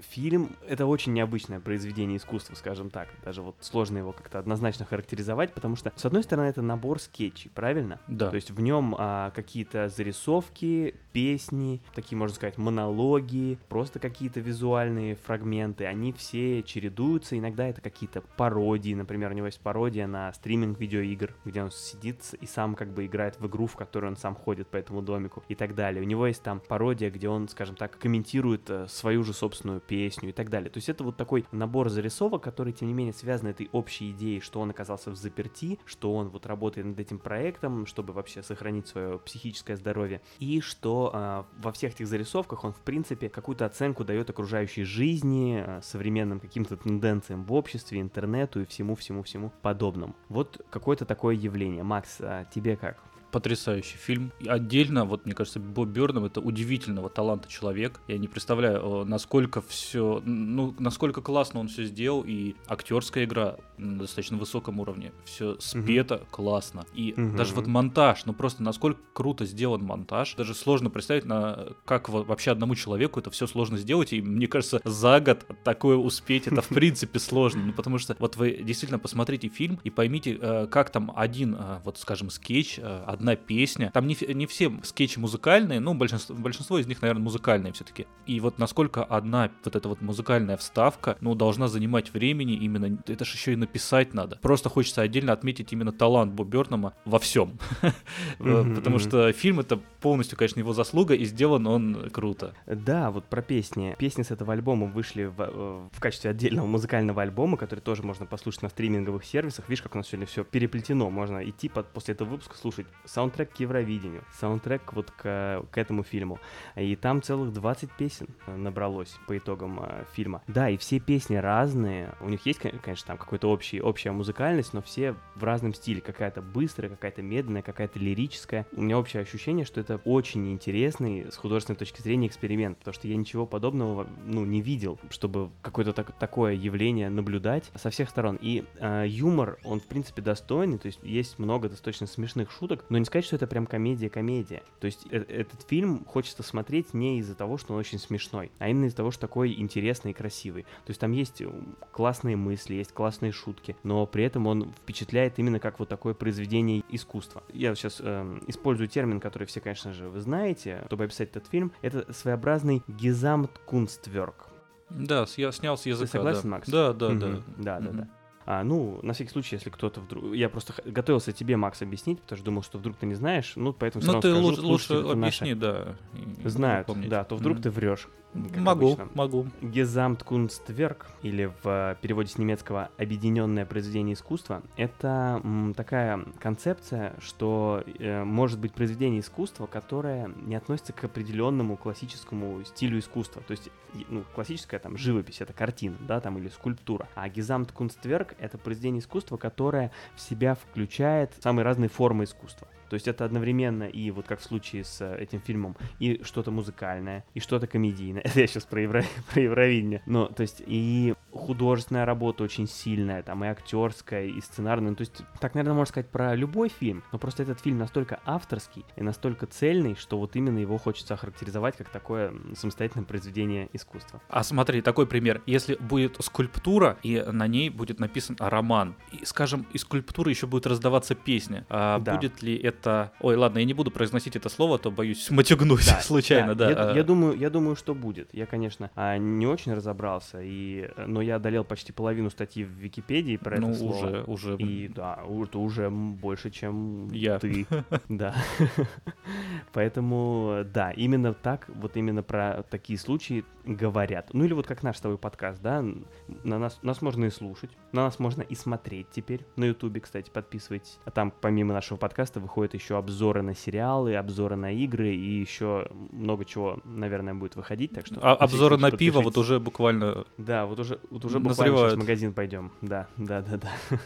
Фильм — это очень необычное произведение искусства, скажем так. Даже вот сложно его как-то однозначно характеризовать, потому что, с одной стороны, это набор скетчей, правильно? Да. То есть в нем а, какие-то зарисовки, песни, такие, можно сказать, монологи, просто какие-то визуальные фрагменты, они все чередуются. Иногда это какие-то пародии, например, у него есть пародия на стриминг видеоигр, где он сидит и сам как бы играет в игру, в которую он сам ходит по этому домику и так далее. У него есть там пародия, где он, скажем так, комментирует э, свою же собственную песню, и так далее. То есть это вот такой набор зарисовок, который, тем не менее, связан этой общей идеей, что он оказался в заперти, что он вот работает над этим проектом, чтобы вообще сохранить свое психическое здоровье, и что э, во всех этих зарисовках он, в принципе, какую-то оценку дает окружающей жизни, э, современным каким-то тенденциям в обществе, интернету и всему-всему-всему подобному. Вот какое-то такое явление. Макс, а тебе как? Потрясающий фильм. И отдельно, вот мне кажется, Боб Бёрном это удивительного таланта человек. Я не представляю, насколько все, ну, насколько классно он все сделал, и актерская игра на достаточно высоком уровне. Все спето угу. классно. И угу. даже вот монтаж, ну просто насколько круто сделан монтаж. Даже сложно представить, на как вообще одному человеку это все сложно сделать. И мне кажется, за год такое успеть, это в <laughs> принципе сложно. Ну потому что вот вы действительно посмотрите фильм и поймите, э, как там один, э, вот скажем, скетч, э, одна одна песня. Там не, не все скетчи музыкальные, ну, большинство, большинство из них, наверное, музыкальные все-таки. И вот насколько одна вот эта вот музыкальная вставка, ну, должна занимать времени именно, это же еще и написать надо. Просто хочется отдельно отметить именно талант Боб Бёрнама во всем. <laughs> Потому что фильм это полностью, конечно, его заслуга, и сделан он круто. Да, вот про песни. Песни с этого альбома вышли в, э, в качестве отдельного музыкального альбома, который тоже можно послушать на стриминговых сервисах. Видишь, как у нас сегодня все переплетено. Можно идти под, после этого выпуска слушать саундтрек к Евровидению, саундтрек вот к, к этому фильму. И там целых 20 песен набралось по итогам э, фильма. Да, и все песни разные. У них есть, конечно, там общий, общая музыкальность, но все в разном стиле. Какая-то быстрая, какая-то медленная, какая-то лирическая. У меня общее ощущение, что это очень интересный с художественной точки зрения эксперимент, потому что я ничего подобного, ну, не видел, чтобы какое-то так, такое явление наблюдать со всех сторон. И э, юмор, он, в принципе, достойный, то есть есть много достаточно смешных шуток, но не сказать, что это прям комедия-комедия. То есть э этот фильм хочется смотреть не из-за того, что он очень смешной, а именно из-за того, что такой интересный и красивый. То есть там есть э, классные мысли, есть классные шутки, но при этом он впечатляет именно как вот такое произведение искусства. Я сейчас э, использую термин, который все, конечно же, вы знаете, чтобы описать этот фильм. Это своеобразный Gesamtkunstwerk. Да, я снял с языка. Ты согласен, да. Макс? Да, да, да. Да, да, да. А, ну, на всякий случай, если кто-то вдруг... Я просто готовился тебе, Макс, объяснить, потому что думал, что вдруг ты не знаешь, ну, поэтому... Ну, ты скажу, лучше, лучше объясни, наши... да. Знают, да, то вдруг mm. ты врешь. Могу, обычно. могу. Gesamtkunstwerk, или в переводе с немецкого «объединенное произведение искусства», это такая концепция, что э, может быть произведение искусства, которое не относится к определенному классическому стилю искусства. То есть, ну, классическая там живопись — это картина, да, там, или скульптура. А Gesamtkunstwerk — это произведение искусства, которое в себя включает самые разные формы искусства. То есть это одновременно и вот как в случае с э, этим фильмом и что-то музыкальное, и что-то комедийное. <laughs> Это я сейчас про, Евро... <laughs> про Евровидение. Ну, то есть и художественная работа очень сильная, там и актерская, и сценарная. Ну, то есть так, наверное, можно сказать про любой фильм, но просто этот фильм настолько авторский и настолько цельный, что вот именно его хочется охарактеризовать как такое самостоятельное произведение искусства. А смотри, такой пример. Если будет скульптура, и на ней будет написан роман, и, скажем, из скульптуры еще будет раздаваться песня, а да. будет ли это это... Ой, ладно, я не буду произносить это слово, а то боюсь матюгнуть да, <laughs> случайно, да. да. Я, я, думаю, я думаю, что будет. Я, конечно, а, не очень разобрался, и... но я одолел почти половину статьи в Википедии про ну, это слово. уже, уже. И да, это уже больше, чем я. ты. <laughs> Да. <laughs> Поэтому, да, именно так, вот именно про такие случаи говорят. Ну или вот как наш с тобой подкаст, да, на нас, нас можно и слушать, на нас можно и смотреть теперь. На Ютубе, кстати, подписывайтесь. А там помимо нашего подкаста выходит выходят еще обзоры на сериалы, обзоры на игры и еще много чего, наверное, будет выходить. Так что а, обзоры на пиво вот уже буквально. Да, вот уже, вот уже буквально сейчас в магазин пойдем. Да, да, да, да. <laughs>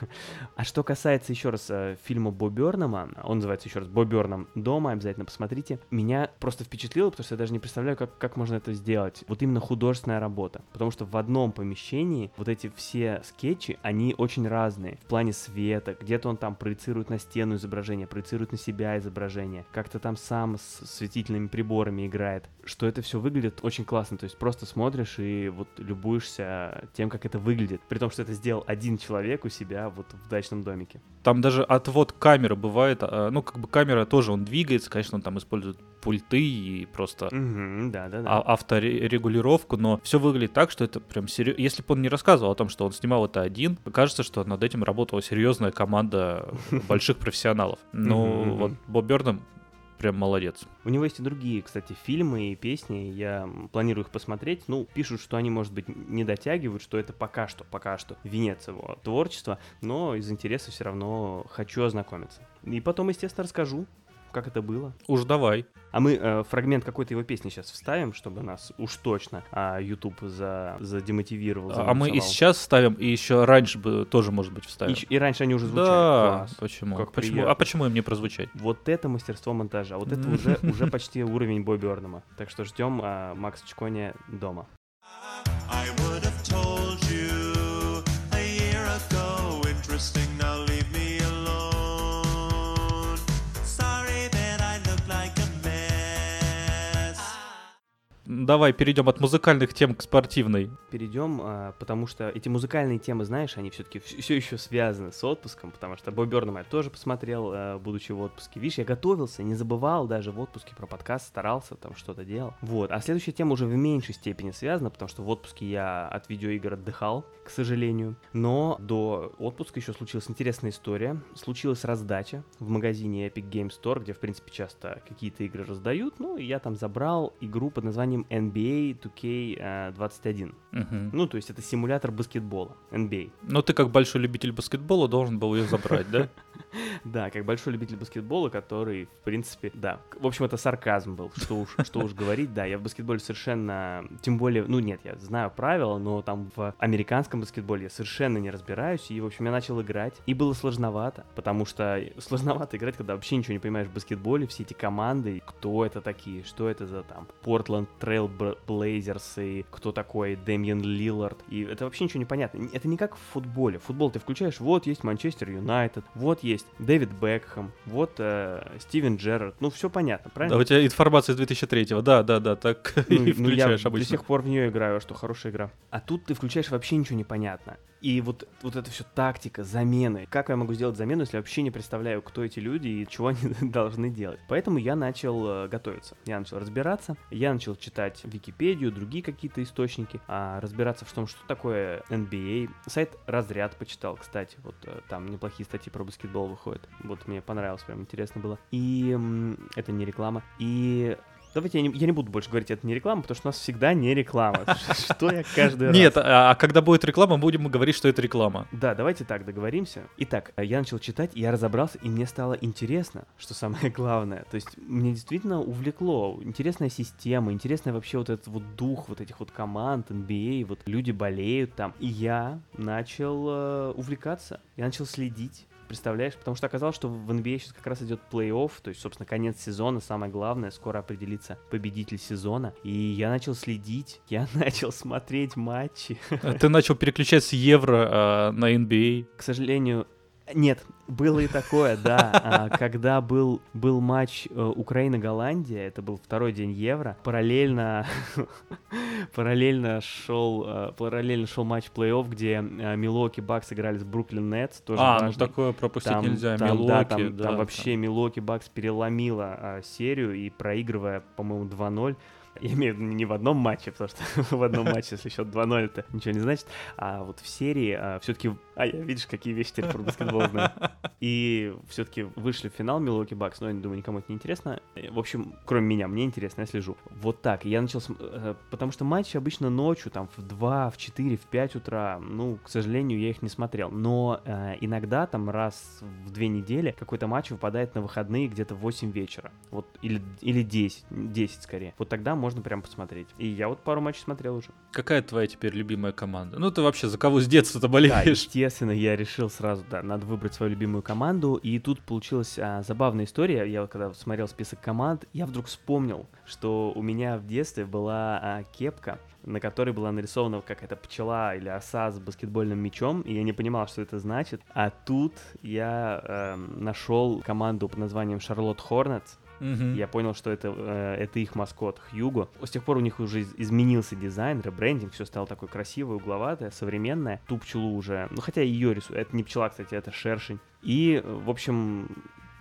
а что касается еще раз э, фильма Бо Бернама, он называется еще раз Бо Бернам дома, обязательно посмотрите. Меня просто впечатлило, потому что я даже не представляю, как, как можно это сделать. Вот именно художественная работа. Потому что в одном помещении вот эти все скетчи, они очень разные. В плане света, где-то он там проецирует на стену изображение, проецирует на себя изображение, как-то там сам с светительными приборами играет, что это все выглядит очень классно, то есть просто смотришь и вот любуешься тем, как это выглядит, при том, что это сделал один человек у себя вот в дачном домике. Там даже отвод камеры бывает, а, ну как бы камера тоже, он двигается, конечно, он там использует пульты и просто угу, да, да, да. А, авторегулировку, но все выглядит так, что это прям серьезно. Если бы он не рассказывал о том, что он снимал это один, кажется, что над этим работала серьезная команда <laughs> больших профессионалов. Но вот Боб Бёрнам прям молодец. У него есть и другие, кстати, фильмы и песни, я планирую их посмотреть. Ну, пишут, что они, может быть, не дотягивают, что это пока что, пока что венец его творчества, но из интереса все равно хочу ознакомиться. И потом, естественно, расскажу, как это было. Уж давай. А мы э, фрагмент какой-то его песни сейчас вставим, чтобы нас уж точно а, YouTube за, задемотивировал. А мы и сейчас ставим, и еще раньше бы тоже, может быть, вставим. И, и раньше они уже звучали. Да, Класс. почему? Как почему? А почему им не прозвучать? Вот это мастерство монтажа. Вот это уже, <laughs> уже почти уровень Бобби Орнема. Так что ждем а, Макс Чкони дома. I давай перейдем от музыкальных тем к спортивной. Перейдем, а, потому что эти музыкальные темы, знаешь, они все-таки все еще связаны с отпуском, потому что Боб Бёрнам я тоже посмотрел, а, будучи в отпуске. Видишь, я готовился, не забывал даже в отпуске про подкаст, старался там что-то делал. Вот. А следующая тема уже в меньшей степени связана, потому что в отпуске я от видеоигр отдыхал, к сожалению. Но до отпуска еще случилась интересная история. Случилась раздача в магазине Epic Game Store, где, в принципе, часто какие-то игры раздают. Ну, и я там забрал игру под названием NBA 2K21. Угу. Ну, то есть это симулятор баскетбола, NBA. Но ты как большой любитель баскетбола должен был ее забрать, да? <laughs> <laughs> Да, как большой любитель баскетбола, который, в принципе, да. В общем, это сарказм был, что уж, <laughs> что уж говорить. Да, я в баскетболе совершенно... Тем более, ну нет, я знаю правила, но там в американском баскетболе я совершенно не разбираюсь. И, в общем, я начал играть. И было сложновато, потому что <laughs> сложновато играть, когда вообще ничего не понимаешь в баскетболе. Все эти команды, кто это такие, что это за там Portland Trail Blazers и кто такой Дэмиен Лиллард. И это вообще ничего не понятно. Это не как в футболе. Футбол ты включаешь, вот есть Манчестер Юнайтед, вот есть Дэвид Бекхэм, вот э, Стивен Джерард. Ну, все понятно, правильно? Да, у тебя информация из 2003-го, да, да, да, так <laughs> ну, и включаешь ну, я обычно. до сих пор в нее играю, что хорошая игра. А тут ты включаешь вообще ничего не понятно. И вот, вот это все тактика, замены. Как я могу сделать замену, если вообще не представляю, кто эти люди и чего они <laughs> должны делать? Поэтому я начал э, готовиться. Я начал разбираться. Я начал читать Википедию, другие какие-то источники, а, разбираться в том, что такое NBA. Сайт Разряд почитал, кстати. Вот э, там неплохие статьи про баскетбол выходят. Вот мне понравилось, прям интересно было. И это не реклама. И Давайте я не, я не буду больше говорить, это не реклама, потому что у нас всегда не реклама. <laughs> Что я каждый раз... Нет, а, а когда будет реклама, будем говорить, что это реклама. Да, давайте так договоримся. Итак, я начал читать, я разобрался, и мне стало интересно, что самое <laughs> главное. То есть мне действительно увлекло. Интересная система, интересный вообще вот этот вот дух вот этих вот команд, NBA, вот люди болеют там. И я начал э, увлекаться, я начал следить представляешь? Потому что оказалось, что в NBA сейчас как раз идет плей-офф, то есть, собственно, конец сезона, самое главное, скоро определится победитель сезона. И я начал следить, я <laughs> начал смотреть матчи. А ты начал переключать с евро э, на NBA. К сожалению, нет, было и такое, да. А, когда был, был матч э, Украина-Голландия, это был второй день Евро, параллельно, <laughs> параллельно шел, э, параллельно шел матч плей-офф, где э, Милоки Бакс играли с Бруклин Нетс. Тоже а, важный. ну такое пропустить там, нельзя. Там, Милоки, да, там, да, там вообще Милоки Бакс переломила а, серию и проигрывая, по-моему, 2-0, я имею в виду не в одном матче, потому что <laughs> в одном матче, если счет 2-0, это ничего не значит. А вот в серии а, все-таки... А я, видишь, какие вещи теперь про баскетбол знаю. <laughs> И все-таки вышли в финал Милуоки Бакс, но я думаю, никому это не интересно. В общем, кроме меня, мне интересно, я слежу. Вот так. Я начал... Э, потому что матчи обычно ночью, там, в 2, в 4, в 5 утра. Ну, к сожалению, я их не смотрел. Но э, иногда, там, раз в две недели какой-то матч выпадает на выходные где-то в 8 вечера. Вот, или, или 10, 10 скорее. Вот тогда можно можно прям посмотреть. И я вот пару матчей смотрел уже. Какая твоя теперь любимая команда? Ну, ты вообще за кого с детства-то болеешь? Да, естественно, я решил сразу, да, надо выбрать свою любимую команду. И тут получилась а, забавная история. Я вот когда смотрел список команд, я вдруг вспомнил, что у меня в детстве была а, кепка, на которой была нарисована какая-то пчела или оса с баскетбольным мячом, и я не понимал, что это значит. А тут я э, нашел команду под названием Charlotte Hornets, Угу. Я понял, что это, э, это их маскот Хьюго. С тех пор у них уже изменился дизайн, ребрендинг, все стало такое красивое, угловатое, современное. Ту пчелу уже, ну хотя ее рисуют, это не пчела, кстати, это шершень. И, в общем,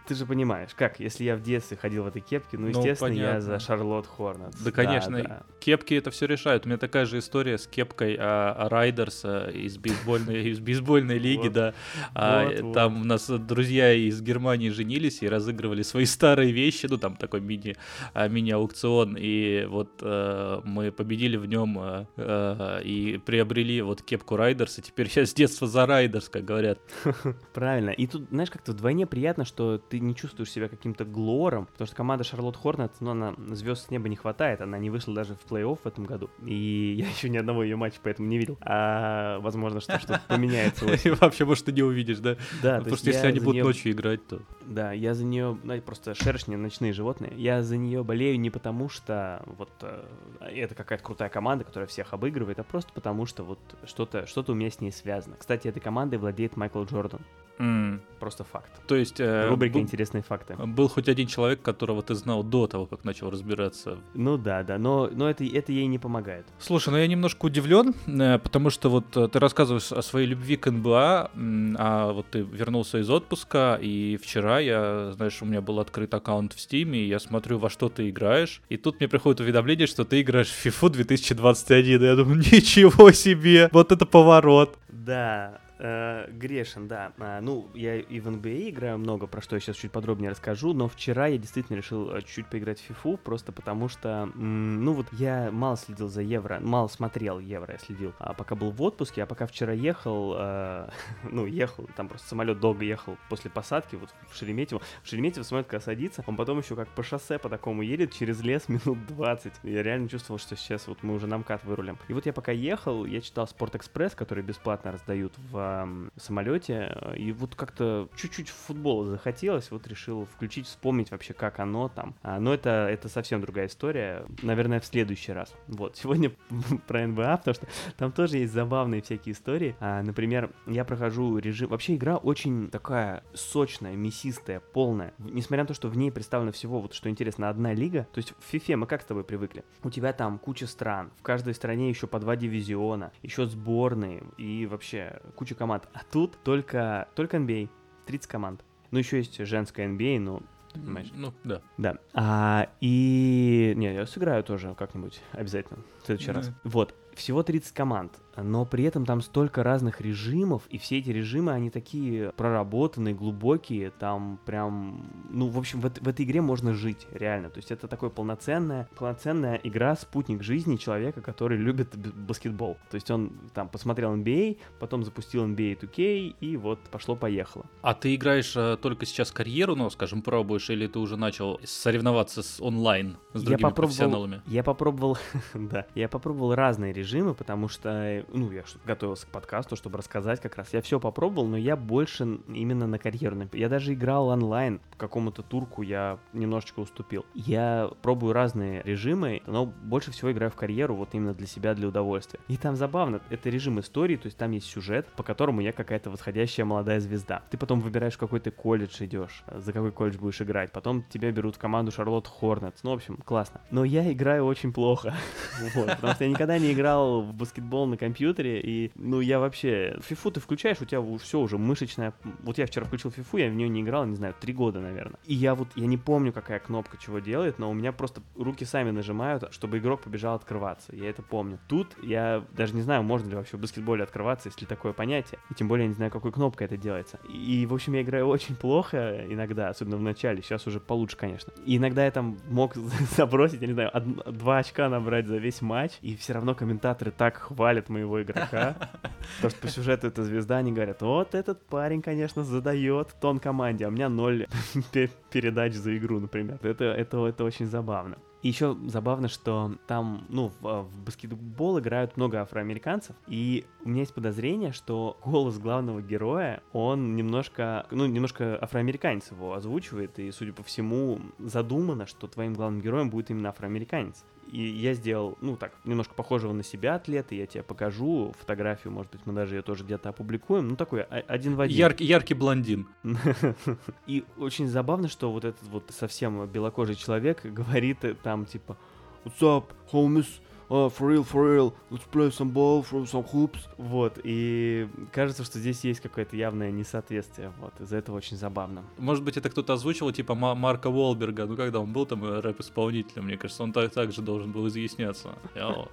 ты же понимаешь, как, если я в детстве ходил в этой кепке, ну, ну естественно, понятно. я за Шарлотт Хорнет. Да, конечно, да. кепки это все решают. У меня такая же история с кепкой а, Райдерса из бейсбольной, <laughs> из бейсбольной лиги, да. А, там у нас друзья из Германии женились и разыгрывали свои <laughs> старые вещи, ну, там такой мини, а, мини-аукцион, и вот э, мы победили в нем и приобрели вот кепку Райдерса, теперь я с детства за Райдерс, как говорят. <laughs> Правильно, и тут, знаешь, как-то вдвойне приятно, что ты ты не чувствуешь себя каким-то глором, потому что команда Шарлотт Хорнет, ну, она звезд с неба не хватает, она не вышла даже в плей-офф в этом году, и <laughs> я еще ни одного ее матча поэтому не видел, а возможно, что что-то <laughs> поменяется. Вообще, может, ты не увидишь, да? Да. Потому что если они будут ночью играть, то... Да, я за нее, знаете, просто шершни, ночные животные, я за нее болею не потому, что вот э, это какая-то крутая команда, которая всех обыгрывает, а просто потому, что вот что-то что у меня с ней связано. Кстати, этой командой владеет Майкл Джордан. Mm. Просто факт. То есть... Э, Рубрика был, «Интересные факты». Был хоть один человек, которого ты знал до того, как начал разбираться. Ну да, да, но, но это, это ей не помогает. Слушай, ну я немножко удивлен, э, потому что вот э, ты рассказываешь о своей любви к НБА, а вот ты вернулся из отпуска, и вчера я, знаешь, у меня был открыт аккаунт в Стиме, и я смотрю, во что ты играешь, и тут мне приходит уведомление, что ты играешь в FIFA 2021, и я думаю, <laughs> ничего себе, вот это поворот. Да, Э, грешен, да. А, ну, я и в NBA играю много, про что я сейчас чуть подробнее расскажу, но вчера я действительно решил э, чуть-чуть поиграть в FIFA, просто потому что, ну вот я мало следил за Евро, мало смотрел Евро, я следил, а пока был в отпуске, а пока вчера ехал, э, <laughs> ну, ехал, там просто самолет долго ехал после посадки, вот в Шереметьево. В Шереметьево самолет, когда садится, он потом еще как по шоссе по такому едет через лес <laughs> минут 20. Я реально чувствовал, что сейчас вот мы уже на МКАД вырулим. И вот я пока ехал, я читал Спорт Экспресс, который бесплатно раздают в э, самолете, и вот как-то чуть-чуть футбола захотелось, вот решил включить, вспомнить вообще, как оно там. А, но это, это совсем другая история, наверное, в следующий раз. Вот, <laughs> сегодня <laughs> про НБА, потому что там тоже есть забавные всякие истории. А, например, я прохожу режим... Вообще игра очень такая сочная, мясистая, полная. Несмотря на то, что в ней представлено всего, вот что интересно, одна лига. То есть в FIFA мы как с тобой привыкли? У тебя там куча стран, в каждой стране еще по два дивизиона, еще сборные и вообще куча команд. А тут только, только NBA, 30 команд. Ну, еще есть женская NBA, но понимаешь? Ну, да. Да. А, и... Не, я сыграю тоже как-нибудь, обязательно, в следующий да. раз. Вот всего 30 команд, но при этом там столько разных режимов, и все эти режимы, они такие проработанные, глубокие, там прям, ну, в общем, в, в этой игре можно жить, реально, то есть это такой полноценная, полноценная игра, спутник жизни человека, который любит баскетбол, то есть он там посмотрел NBA, потом запустил NBA 2K, и вот пошло-поехало. А ты играешь а, только сейчас карьеру, ну, скажем, пробуешь, или ты уже начал соревноваться с онлайн, с другими я профессионалами? Я попробовал, <laughs> да, я попробовал разные режимы, режимы, потому что, ну, я готовился к подкасту, чтобы рассказать как раз. Я все попробовал, но я больше именно на карьеру. Я даже играл онлайн, какому-то турку я немножечко уступил. Я пробую разные режимы, но больше всего играю в карьеру, вот именно для себя, для удовольствия. И там забавно, это режим истории, то есть там есть сюжет, по которому я какая-то восходящая молодая звезда. Ты потом выбираешь, в какой ты колледж идешь, за какой колледж будешь играть. Потом тебя берут в команду Шарлотт Хорнетс. Ну, в общем, классно. Но я играю очень плохо. <laughs> Потому что я никогда не играл играл в баскетбол на компьютере, и, ну, я вообще... Фифу ты включаешь, у тебя все уже мышечная... Вот я вчера включил фифу, я в нее не играл, не знаю, три года, наверное. И я вот, я не помню, какая кнопка чего делает, но у меня просто руки сами нажимают, чтобы игрок побежал открываться. Я это помню. Тут я даже не знаю, можно ли вообще в баскетболе открываться, если такое понятие. И тем более я не знаю, какой кнопкой это делается. И, в общем, я играю очень плохо иногда, особенно в начале. Сейчас уже получше, конечно. И иногда я там мог <laughs> забросить, я не знаю, два очка набрать за весь матч, и все равно комментарий комментаторы так хвалят моего игрока, <laughs> потому что по сюжету это звезда, они говорят, вот этот парень, конечно, задает тон команде, а у меня ноль <laughs> передач за игру, например. Это, это, это очень забавно. И еще забавно, что там, ну, в, в баскетбол играют много афроамериканцев, и у меня есть подозрение, что голос главного героя, он немножко, ну, немножко афроамериканец его озвучивает, и, судя по всему, задумано, что твоим главным героем будет именно афроамериканец. И я сделал, ну так, немножко похожего на себя атлета, я тебе покажу фотографию, может быть, мы даже ее тоже где-то опубликуем. Ну, такой один в один. Яркий, яркий блондин. <laughs> И очень забавно, что вот этот вот совсем белокожий человек говорит там типа «What's up, homies?» Oh, for real, for real, let's play some ball, throw some hoops. Вот, и кажется, что здесь есть какое-то явное несоответствие, вот, из-за этого очень забавно. Может быть, это кто-то озвучивал, типа Марка Уолберга, ну, когда он был там э, рэп-исполнителем, мне кажется, он так, так же должен был изъясняться. <laughs>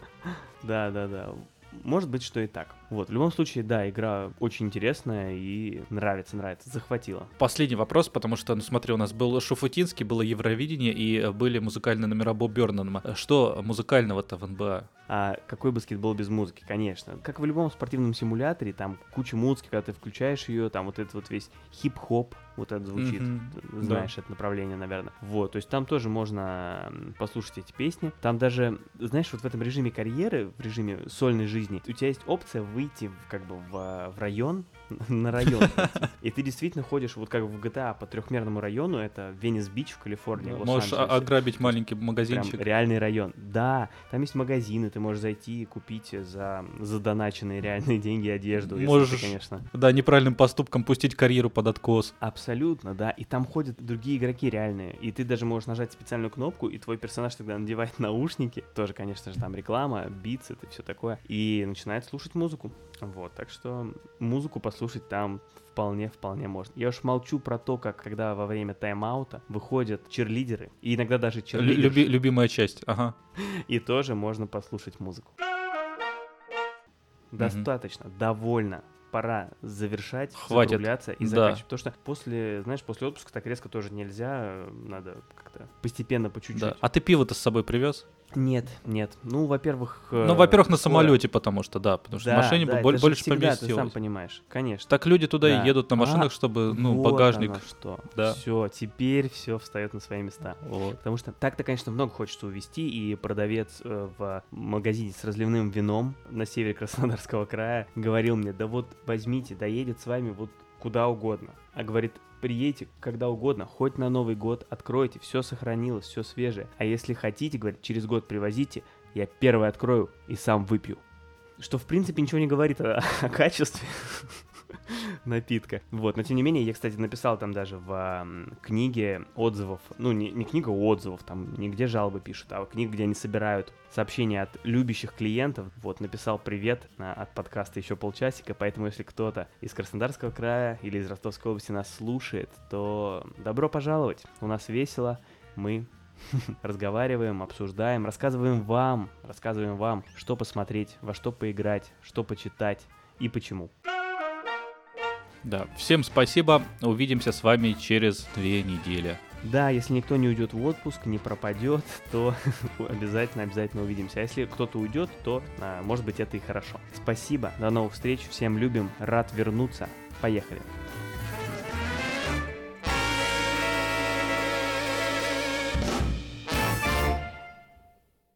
Да, да, да. Может быть, что и так. Вот, в любом случае, да, игра очень интересная и нравится, нравится, захватила. Последний вопрос, потому что, ну смотри, у нас был Шуфутинский, было Евровидение и были музыкальные номера Боб Бёрнанма. Что музыкального-то в НБА? А какой баскетбол без музыки, конечно. Как в любом спортивном симуляторе, там куча музыки, когда ты включаешь ее, там вот этот вот весь хип-хоп, вот это звучит, mm-hmm. знаешь, да. это направление, наверное. Вот, то есть там тоже можно послушать эти песни. Там даже, знаешь, вот в этом режиме карьеры, в режиме сольной жизни, у тебя есть опция выйти как бы в, в район, <laughs> на район. И ты действительно ходишь вот как в GTA по трехмерному району, это Венес-Бич в Калифорнии. Можешь ограбить маленький магазинчик. реальный район. Да, там есть магазины, ты можешь зайти и купить за задоначенные реальные деньги одежду. Можешь, ты, конечно. Да, неправильным поступком пустить карьеру под откос. Абсолютно, да. И там ходят другие игроки реальные. И ты даже можешь нажать специальную кнопку, и твой персонаж тогда надевает <laughs> наушники. Тоже, конечно же, там реклама, битс, это все такое. И начинает слушать музыку. Вот, так что музыку послушать там вполне-вполне можно. Я уж молчу про то, как когда во время тайм-аута выходят черлидеры, и иногда даже черлидеры. Люби, любимая часть, ага. <laughs> И тоже можно послушать музыку. Достаточно, довольно пора завершать, Хватит. закругляться и заканчивать. Потому что после, знаешь, после отпуска так резко тоже нельзя, надо как-то постепенно, по чуть-чуть. Да. А ты пиво-то с собой привез? Нет, нет. Ну, во-первых... Ну, во-первых, на самолете, потому что, да, потому что да, в машине да, больше, больше всегда, ты сам понимаешь, конечно. Так люди туда да. и едут на машинах, а, чтобы, ну, вот багажник... что. Да. Все, теперь все встает на свои места. Вот. Потому что так-то, конечно, много хочется увезти, и продавец э, в магазине с разливным вином на севере Краснодарского края говорил мне, да вот возьмите, доедет с вами вот куда угодно. А говорит, приедете когда угодно, хоть на Новый год, откройте, все сохранилось, все свежее. А если хотите, говорит, через год привозите, я первый открою и сам выпью. Что, в принципе, ничего не говорит о, <laughs> о качестве. <laughs> напитка. Вот, но тем не менее, я, кстати, написал там даже в книге отзывов, ну, не, не книга отзывов, там нигде жалобы пишут, а книга, где они собирают сообщения от любящих клиентов. Вот, написал привет от подкаста еще полчасика, поэтому если кто-то из Краснодарского края или из Ростовской области нас слушает, то добро пожаловать. У нас весело, мы <laughs> разговариваем, обсуждаем, рассказываем вам, рассказываем вам, что посмотреть, во что поиграть, что почитать и почему. Да, всем спасибо. Увидимся с вами через две недели. Да, если никто не уйдет в отпуск, не пропадет, то <laughs> обязательно, обязательно увидимся. А если кто-то уйдет, то, а, может быть, это и хорошо. Спасибо, до новых встреч, всем любим, рад вернуться. Поехали.